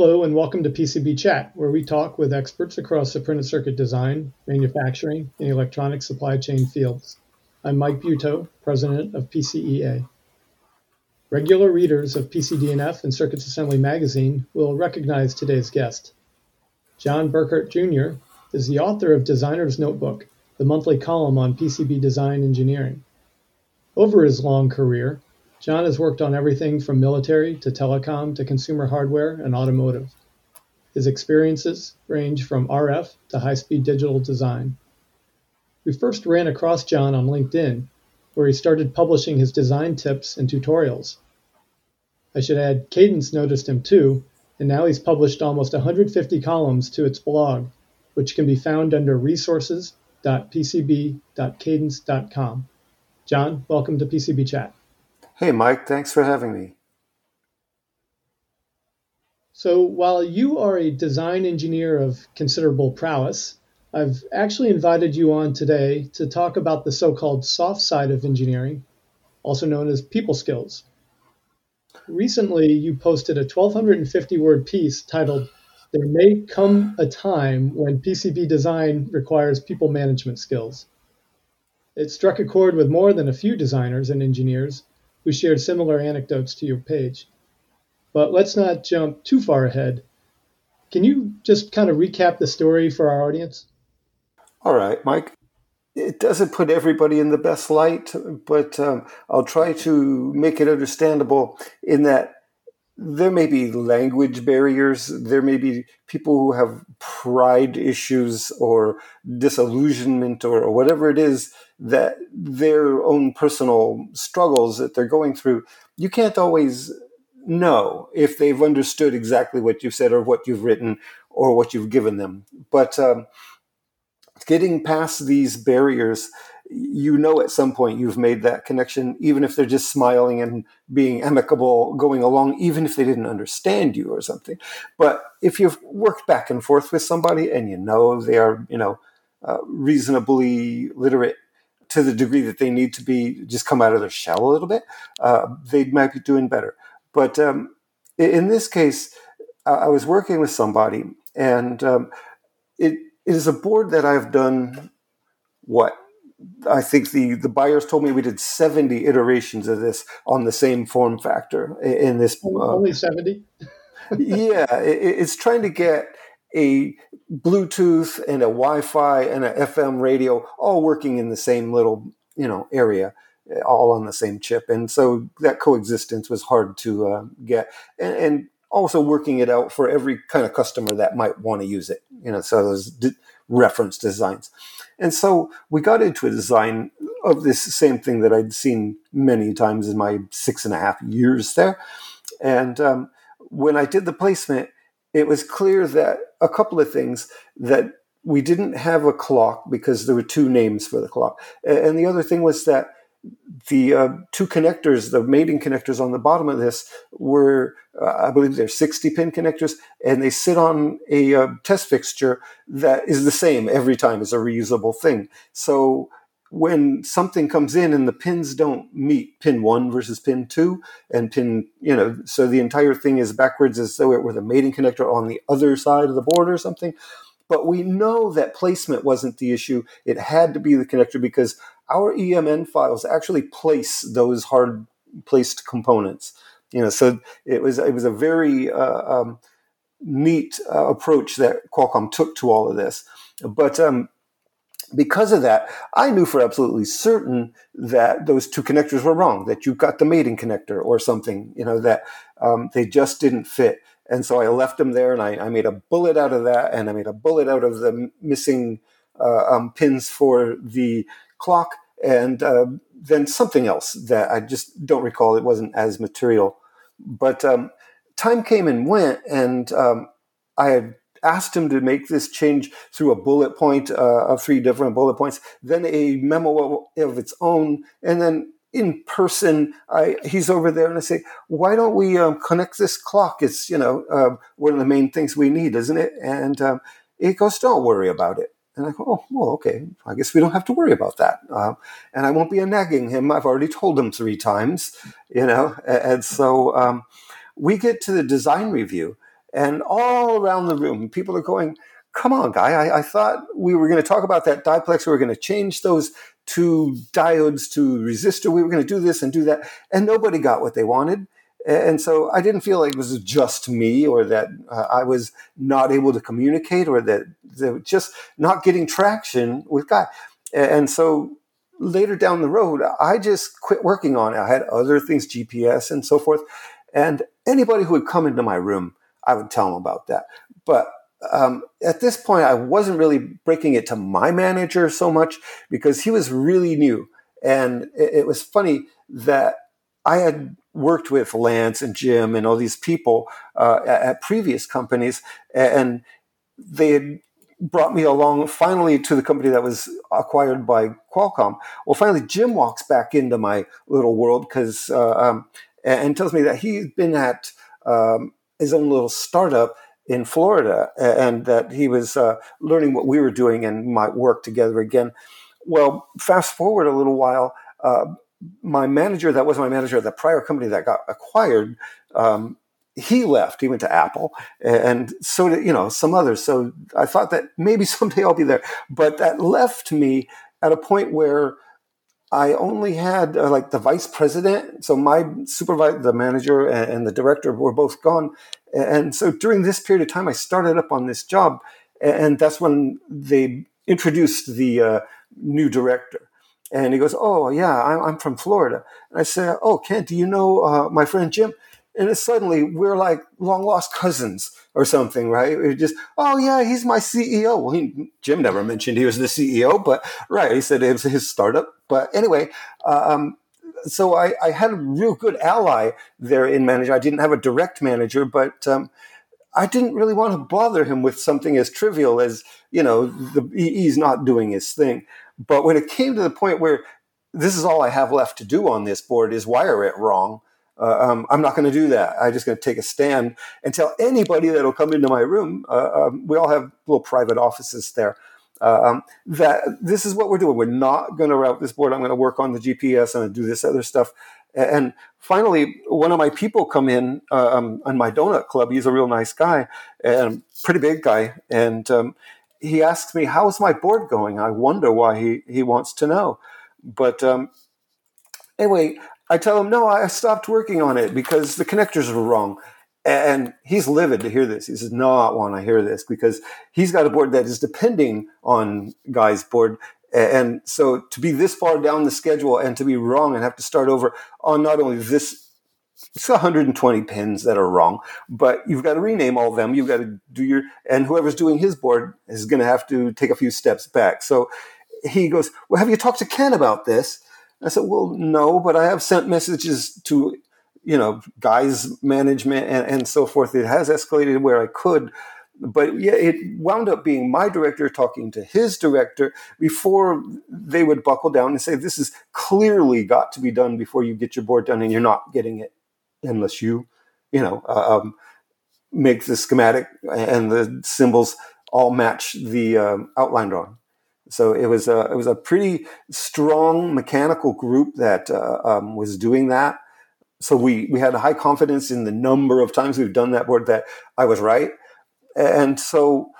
Hello, and welcome to PCB Chat, where we talk with experts across the printed circuit design, manufacturing, and electronic supply chain fields. I'm Mike Buetow, president of PCEA. Regular readers of PCD&F and Circuits Assembly magazine will recognize today's guest. John Burkhert Jr. is the author of Designer's Notebook, the monthly column on PCB design engineering. Over his long career, John has worked on everything from military to telecom to consumer hardware and automotive. His experiences range from RF to high speed digital design. We first ran across John on LinkedIn, where he started publishing his design tips and tutorials. I should add, Cadence noticed him too, and now he's published almost 150 columns to its blog, which can be found under resources.pcb.cadence.com. John, welcome to PCB Chat. Hey, Mike, thanks for having me. So, while you are a design engineer of considerable prowess, I've actually invited you on today to talk about the so called soft side of engineering, also known as people skills. Recently, you posted a 1,250 word piece titled, There May Come a Time When PCB Design Requires People Management Skills. It struck a chord with more than a few designers and engineers who shared similar anecdotes to your page. But let's not jump too far ahead. Can you just kind of recap the story for our audience? All right, Mike. It doesn't put everybody in the best light, but um, I'll try to make it understandable in that there may be language barriers. There may be people who have pride issues or disillusionment or, or whatever it is that their own personal struggles that they're going through. You can't always know if they've understood exactly what you've said or what you've written or what you've given them. But um, getting past these barriers, you know at some point you've made that connection, even if they're just smiling and being amicable, going along, even if they didn't understand you or something. But if you've worked back and forth with somebody and you know they are, you know, uh, reasonably literate to the degree that they need to be, just come out of their shell a little bit, uh, they might be doing better. But um, in this case, I was working with somebody, and um, it it is a board that I've done what I think the the buyers told me we did 70 iterations of this on the same form factor in this uh, only 70 yeah it, it's trying to get a bluetooth and a wi-fi and a fm radio all working in the same little you know area all on the same chip. And so that coexistence was hard to uh, get. And, and also working it out for every kind of customer that might want to use it. You know, so those d- reference designs. And so we got into a design of this same thing that I'd seen many times in my six and a half years there. And um, when I did the placement, it was clear that a couple of things that we didn't have a clock because there were two names for the clock. And the other thing was that the uh, two connectors, the mating connectors on the bottom of this, were, uh, I believe they're 60 pin connectors, and they sit on a uh, test fixture that is the same every time, it's a reusable thing. So when something comes in and the pins don't meet pin one versus pin two, and pin, you know, so the entire thing is backwards as though it were the mating connector on the other side of the board or something. But we know that placement wasn't the issue. It had to be the connector because our EMN files actually place those hard placed components. You know, so it was it was a very uh, um, neat uh, approach that Qualcomm took to all of this. But um, because of that, I knew for absolutely certain that those two connectors were wrong. That you got the mating connector or something. You know that um, they just didn't fit. And so I left them there, and I, I, made a bullet out of that, and I made a bullet out of the missing uh, um, pins for the clock, and uh, then something else that I just don't recall. It wasn't as material, but um, time came and went, and um, I had asked him to make this change through a bullet point uh, of three different bullet points, then a memo of its own, and then in person, I, he's over there, and I say, "Why don't we um, connect this clock? It's you know uh, one of the main things we need, isn't it?" And um, he goes, "Don't worry about it." And I go, oh, well, okay. I guess we don't have to worry about that. Uh, and I won't be nagging him. I've already told him three times, you know. And so um, we get to the design review, And all around the room, people are going, come on, guy. I, I thought we were going to talk about that diplex. We were going to change those two diodes to resistor. We were going to do this and do that. And nobody got what they wanted. And so I didn't feel like it was just me or that uh, I was not able to communicate or that, that just not getting traction with Guy. And so later down the road, I just quit working on it. I had other things, GPS and so forth. And anybody who would come into my room, I would tell them about that. But um, at this point, I wasn't really breaking it to my manager so much because he was really new. And it, it was funny that I had worked with Lance and Jim and all these people uh, at, at, previous companies, and they had brought me along finally to the company that was acquired by Qualcomm. Well, finally, Jim walks back into my little world because uh, um, and tells me that he's been at um, his own little startup in Florida and that he was uh, learning what we were doing and might work together again. Well, fast forward a little while. Uh, my manager, that was my manager at the prior company that got acquired, um, he left. He went to Apple, and so did you know some others. So I thought that maybe someday I'll be there, but that left me at a point where I only had uh, like the vice president. So my supervisor, the manager, and, and, the director were both gone. And so during this period of time, I started up on this job, and that's when they introduced the uh, new director. And he goes, "Oh yeah, I'm, from Florida." And I said, "Oh, Kent, do you know uh, my friend Jim?" And suddenly we're like long lost cousins or something, right? We're just, oh yeah, he's my CEO. Well, he, Jim never mentioned he was the CEO, but right, he said it was his startup. But anyway, um, so I, I, had a real good ally there in manager. I didn't have a direct manager, but um, I didn't really want to bother him with something as trivial as you know the, he's not doing his thing. But when it came to the point where this is all I have left to do on this board is wire it wrong. Uh, um, I'm not going to do that. I'm just going to take a stand and tell anybody that'll come into my room. Uh, um, we all have little private offices there. Uh, um, that this is what we're doing. We're not going to route this board. I'm going to work on the GPS and do this other stuff. And finally, one of my people come in uh, um, on my donut club. He's a real nice guy and pretty big guy. And um, he asks me, "How's my board going?" I wonder why he he wants to know. But um, anyway, I tell him, "No, I stopped working on it because the connectors were wrong." And he's livid to hear this. He does not want to hear this because he's got a board that is depending on Guy's board. And so to be this far down the schedule and to be wrong and have to start over on not only this it's 120 pins that are wrong, but you've got to rename all of them. You've got to do your, and whoever's doing his board is going to have to take a few steps back. So he goes, Well, have you talked to Ken about this? I said, Well, no, but I have sent messages to you know, guys management and, and so forth. It has escalated where I could, but yeah, it wound up being my director talking to his director before they would buckle down and say, "This is clearly got to be done before you get your board done, and you're not getting it unless you, you know, uh, um, make the schematic and the symbols all match the um, outline drawing." So it was a it was a pretty strong mechanical group that uh, um, was doing that so we we had high confidence in the number of times we've done that board that I was right. And so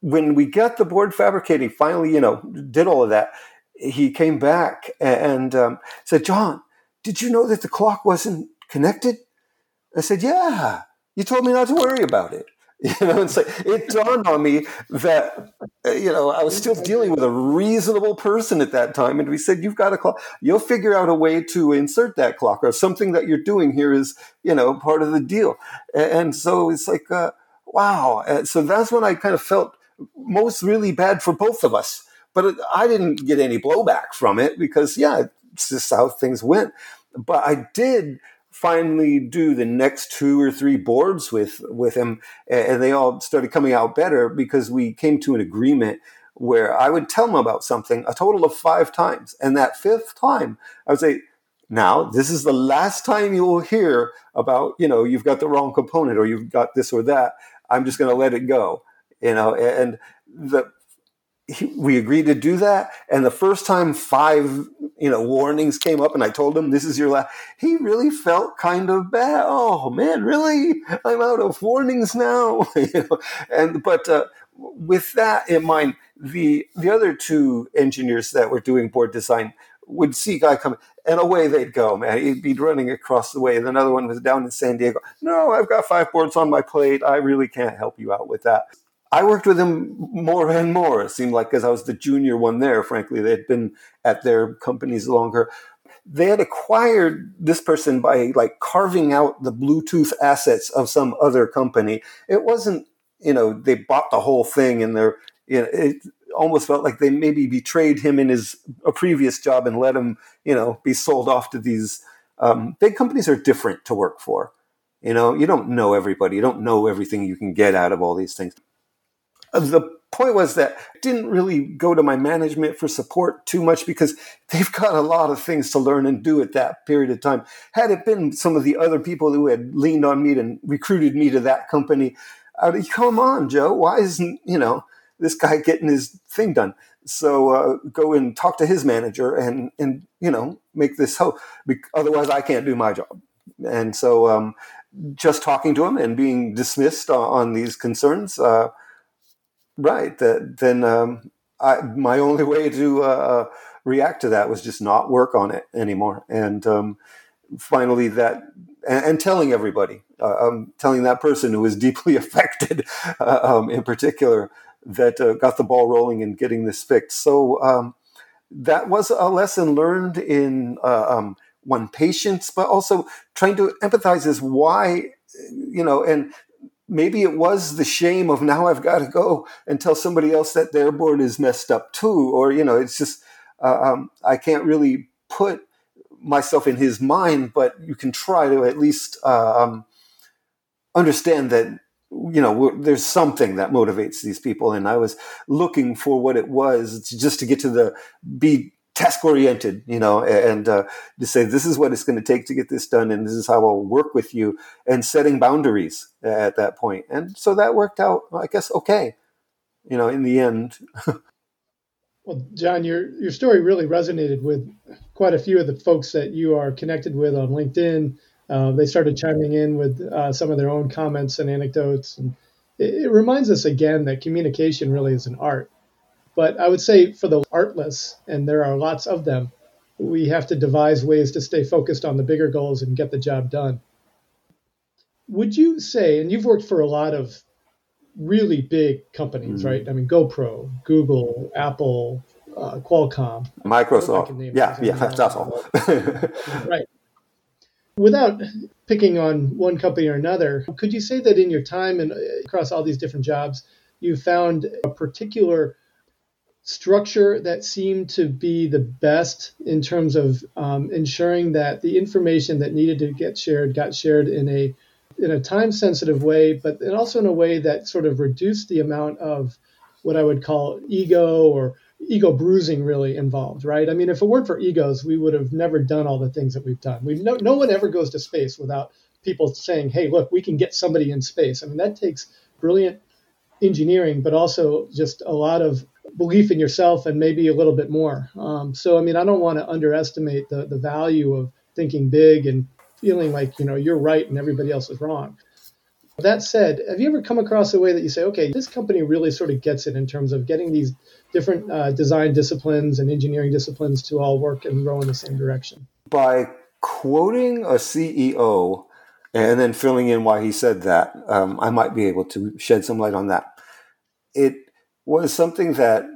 when we got the board fabricating, finally, you know, did all of that, he came back and um, said, "John, did you know that the clock wasn't connected?" I said, "Yeah, you told me not to worry about it." You know, it's like it dawned on me that uh, you know I was still dealing with a reasonable person at that time, and we said, "You've got a clock. You'll figure out a way to insert that clock, or something that you're doing here is you know part of the deal." And so it's like, uh, wow. And so that's when I kind of felt most really bad for both of us. But I didn't get any blowback from it because yeah, it's just how things went. But I did finally do the next two or three boards with with him and they all started coming out better because we came to an agreement where I would tell him about something a total of five times. And that fifth time I would say now this is the last time you will hear about you know you've got the wrong component or you've got this or that. I'm just going to let it go you know and the we agreed to do that. And the first time five, you know, warnings came up and I told him, this is your last, he really felt kind of bad. Oh man, really? I'm out of warnings now. And, but, uh, with that in mind, the, the other two engineers that were doing board design would see guy come and away they'd go, man. He'd be running across the way. And another one was down in San Diego. No, I've got five boards on my plate. I really can't help you out with that. I worked with him more and more. It seemed like because I was the junior one there, frankly, they had been at their companies longer. They had acquired this person by like carving out the Bluetooth assets of some other company. It wasn't, you know, they bought the whole thing and they're, you know, it almost felt like they maybe betrayed him in his a previous job and let him, you know, be sold off to these um, big companies are different to work for. You know, you don't know everybody. You don't know everything you can get out of all these things the point was that I didn't really go to my management for support too much because they've got a lot of things to learn and do at that period of time. Had it been some of the other people who had leaned on me and recruited me to that company, I'd come on, Joe, why isn't, you know, this guy getting his thing done? So uh, go and talk to his manager and, and you know, make this hope. Otherwise, I can't do my job. And so um, just talking to him and being dismissed on, on these concerns, uh, Right. That then um, I, my only way to uh, uh, react to that was just not work on it anymore. And um, finally, that and, and, telling everybody, uh, um, telling that person who was deeply affected, uh, um, in particular, that uh, got the ball rolling and getting this fixed. So um, that was a lesson learned in uh, um, one patience, but also trying to empathize is why you know and maybe it was the shame of now I've got to go and tell somebody else that their board is messed up too, or you know, it's just uh, um, I can't really put myself in his mind, but you can try to at least uh, um, understand that you know there's something that motivates these people, and I was looking for what it was just to get to the be task oriented, you know, and uh, to say this is what it's going to take to get this done, and this is how I'll work with you, and setting boundaries at that point. And so that worked out, I guess, okay, you know, in the end. well, John, your your story really resonated with quite a few of the folks that you are connected with on LinkedIn. Uh, they started chiming in with uh, some of their own comments and anecdotes, and it, it reminds us again that communication really is an art but I would say for the artless, and there are lots of them, we have to devise ways to stay focused on the bigger goals and get the job done. Would you say, and you've worked for a lot of really big companies, mm-hmm. right? I mean, GoPro, Google, Apple, uh, Qualcomm, Microsoft. Yeah, yeah, that's all. right. Without picking on one company or another, could you say that in your time and uh, across all these different jobs, you found a particular structure that seemed to be the best in terms of um, ensuring that the information that needed to get shared got shared in a in a time sensitive way, but and also in a way that sort of reduced the amount of what I would call ego or ego bruising really involved, right? I mean, if it weren't for egos, we would have never done all the things that we've done. We've no, no one ever goes to space without people saying, "Hey, look, we can get somebody in space." I mean, that takes brilliant engineering, but also just a lot of belief in yourself and maybe a little bit more. Um, so, I mean, I don't want to underestimate the, the value of thinking big and feeling like, you know, you're right and everybody else is wrong. That said, have you ever come across a way that you say, okay, this company really sort of gets it in terms of getting these different uh, design disciplines and engineering disciplines to all work and row in the same direction? By quoting a CEO and then filling in why he said that, um, I might be able to shed some light on that. It was something that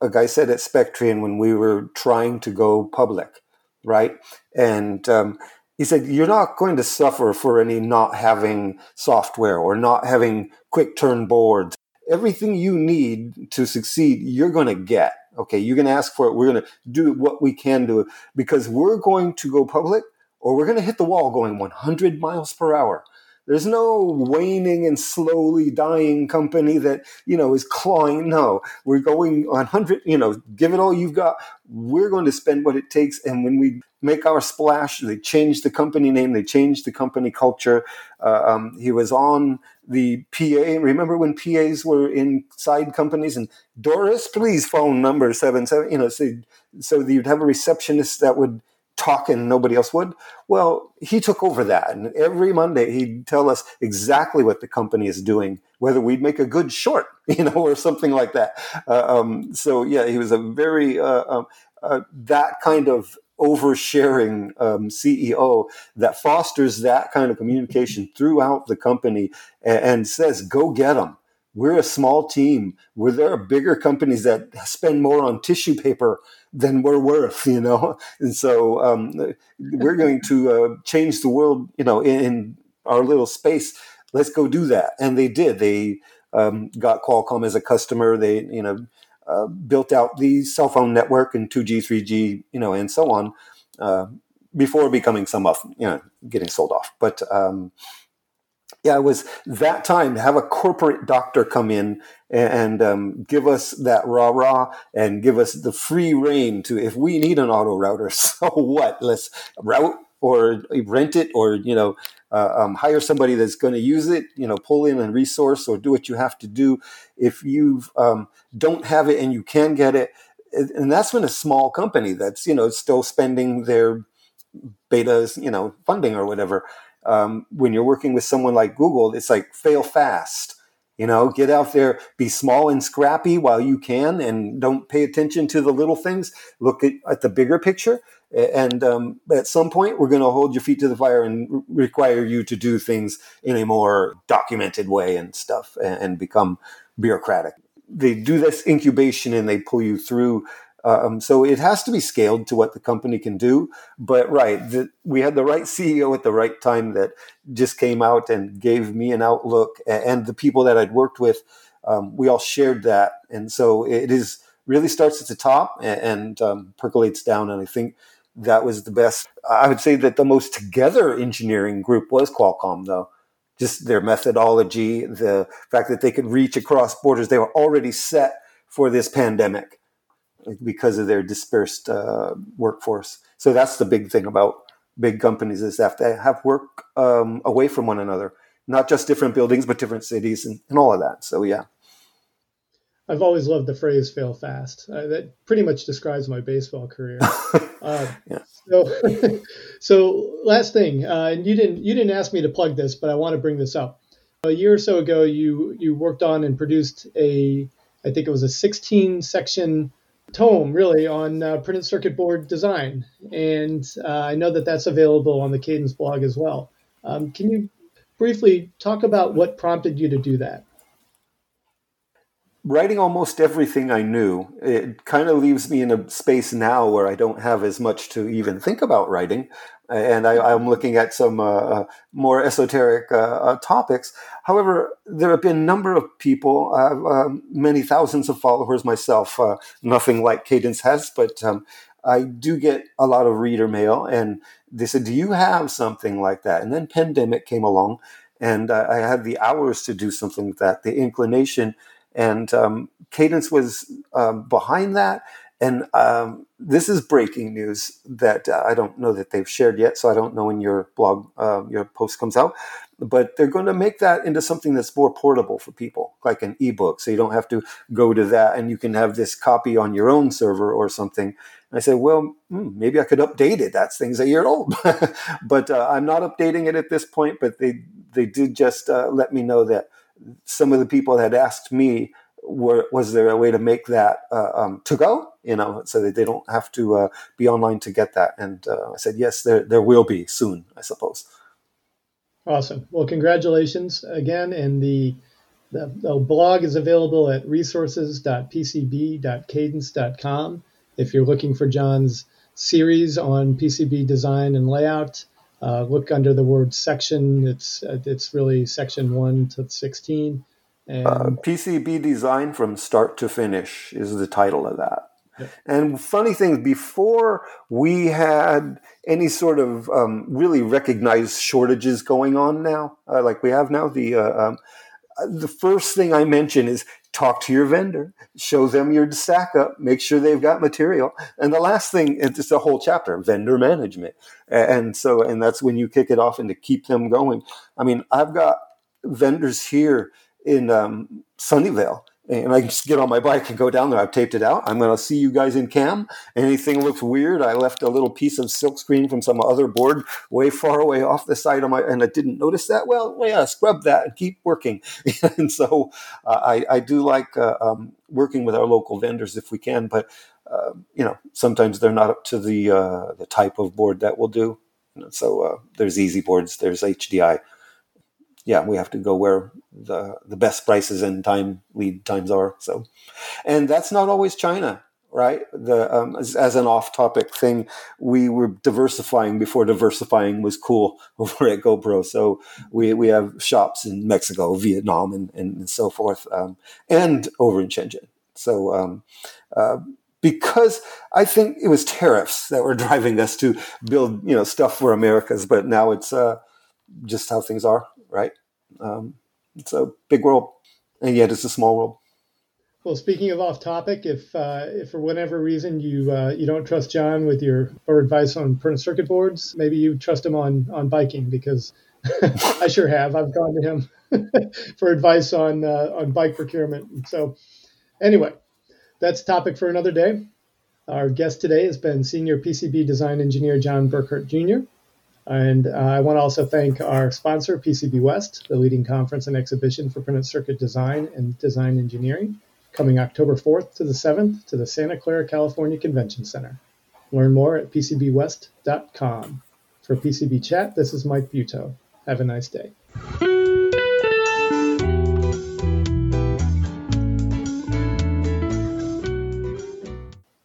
a guy said at Spectrian when we were trying to go public, right? And um, he said, You're not going to suffer for any not having software or not having quick turn boards. Everything you need to succeed, you're going to get. Okay, you're going to ask for it. We're going to do what we can do because we're going to go public or we're going to hit the wall going 100 miles per hour. There's no waning and slowly dying company that, you know, is clawing. No, we're going 100, you know, give it all you've got. We're going to spend what it takes. And when we make our splash, they change the company name, they change the company culture. Uh, um, he was on the PA. Remember when PAs were inside companies and Doris, please phone number seven seven. You know, so so you'd have a receptionist that would talk and nobody else would. Well, he took over that, and every Monday he'd tell us exactly what the company is doing, whether we'd make a good short, you know, or something like that. Uh, um, so yeah, he was a very uh, um, uh, that kind of oversharing um, CEO that fosters that kind of communication throughout the company and, and says, "Go get them." We're a small team. Where there are bigger companies that spend more on tissue paper than we're worth, you know. And so um, we're going to uh, change the world, you know, in, in, our little space. Let's go do that. And they did. They um, got Qualcomm as a customer. They, you know, uh, built out the cell phone network and 2G, 3G, you know, and so on uh, before becoming some of, you know, getting sold off. But um, yeah, it was that time to have a corporate doctor come in and, um, give us that rah rah and give us the free rein to if we need an auto router, so what? Let's route or rent it or you know uh, um, hire somebody that's going to use it. You know, pull in and resource or do what you have to do. If you um, don't have it and you can get it, and that's when a small company that's you know still spending their betas, you know, funding or whatever um, when you're working with someone like Google, it's like fail fast. You know, get out there, be small and scrappy while you can, and don't pay attention to the little things. Look at, at the bigger picture. And um, at some point, we're going to hold your feet to the fire and require you to do things in a more documented way and stuff and, and become bureaucratic. They do this incubation and they pull you through um, so it has to be scaled to what the company can do. But right, the, we had the right CEO at the right time that just came out and gave me an outlook, and the people that I'd worked with, um, we all shared that. And so it is really starts at the top and, and um, percolates down. And I think that was the best. I would say that the most together engineering group was Qualcomm, though. Just their methodology, the fact that they could reach across borders, they were already set for this pandemic because of their dispersed uh, workforce. So that's the big thing about big companies is that they have work um, away from one another, not just different buildings, but different cities and, and all of that. So yeah. I've always loved the phrase "fail fast." Uh, that pretty much describes my baseball career. Uh, yeah. So, so last thing, uh, and you didn't you didn't ask me to plug this, but I want to bring this up. A year or so ago, you you worked on and produced a, I think it was a 16 section tome really on uh, printed circuit board design, and uh, I know that that's available on the Cadence blog as well. Um, can you briefly talk about what prompted you to do that? Writing almost everything I knew, it kind of leaves me in a space now where I don't have as much to even think about writing and I, am looking at some uh, uh more esoteric uh, uh, topics. However, there have been a number of people, uh, many thousands of followers myself, uh, nothing like Cadence has, but um, I do get a lot of reader mail, and they said, "Do you have something like that?" And then pandemic came along, and I had the hours to do something like that, the inclination, and um, Cadence was um, behind that and um, this is breaking news that uh, I don't know that they've shared yet, so I don't know when your blog, uh, your post comes out. But they're going to make that into something that's more portable for people, like an ebook. So you don't have to go to that, and you can have this copy on your own server or something. And I said, well, hmm, maybe I could update it. That's things a year old, but uh, I'm not updating it at this point. But they they did just uh, let me know that some of the people had asked me were, was there a way to make that uh, um, to go? You know so that they don't have to uh, be online to get that. And uh, i said yes there, there will be soon i suppose. Awesome. Well congratulations again. And the, the, the blog is available at resources.pcb.cadence.com if you're looking for john's series on pcb design and layout uh, look under the word section. It's uh, it's really section 1 to 16 and uh, PCB design from start to finish is the title of that. And funny thing, before we had any sort of um, really recognized shortages going on now, uh, like we have now, the uh, um, the first thing I mention is talk to your vendor, show them your stack up, make sure they've got material. And the last thing, it's a whole chapter, vendor management. And so, and that's when you kick it off and to keep them going. I mean, I've got vendors here in um, Sunnyvale and I can just get on my bike and go down there. I've taped it out. I'm going to see you guys in cam. Anything looks weird, I left a little piece of silk screen from some other board way far away off the side of my, and I didn't notice that. Well, yeah, scrub that and keep working. and so uh, I, I, do like uh, um, working with our local vendors if we can, but uh, you know sometimes they're not up to the uh, the type of board that we'll do. So uh, there's easy boards, there's HDI yeah, we have to go where the the best prices and time lead times are. So, and that's not always China, right? The um, as, as, an off-topic thing, we were diversifying before diversifying was cool over at GoPro. So we we have shops in Mexico, Vietnam, and and, so forth, um, and over in Shenzhen. So. Um, uh, because I think it was tariffs that were driving us to build, you know, stuff for Americas, but now it's uh, just how things are right? Um, it's a big world, and yet it's a small world. Well, speaking of off topic, if uh, if for whatever reason you uh, you don't trust John with your or advice on printed circuit boards, maybe you trust him on on biking because I sure have. I've gone to him for advice on uh, on bike procurement. So, anyway, that's topic for another day. Our guest today has been Senior PCB Design Engineer John Burkhert Jr. And uh, I want to also thank our sponsor, PCB West, the leading conference and exhibition for printed circuit design and design engineering, coming October 4th to the 7th to the Santa Clara, California Convention Center. Learn more at PCBWest.com. For PCB Chat, this is Mike Buetow. Have a nice day.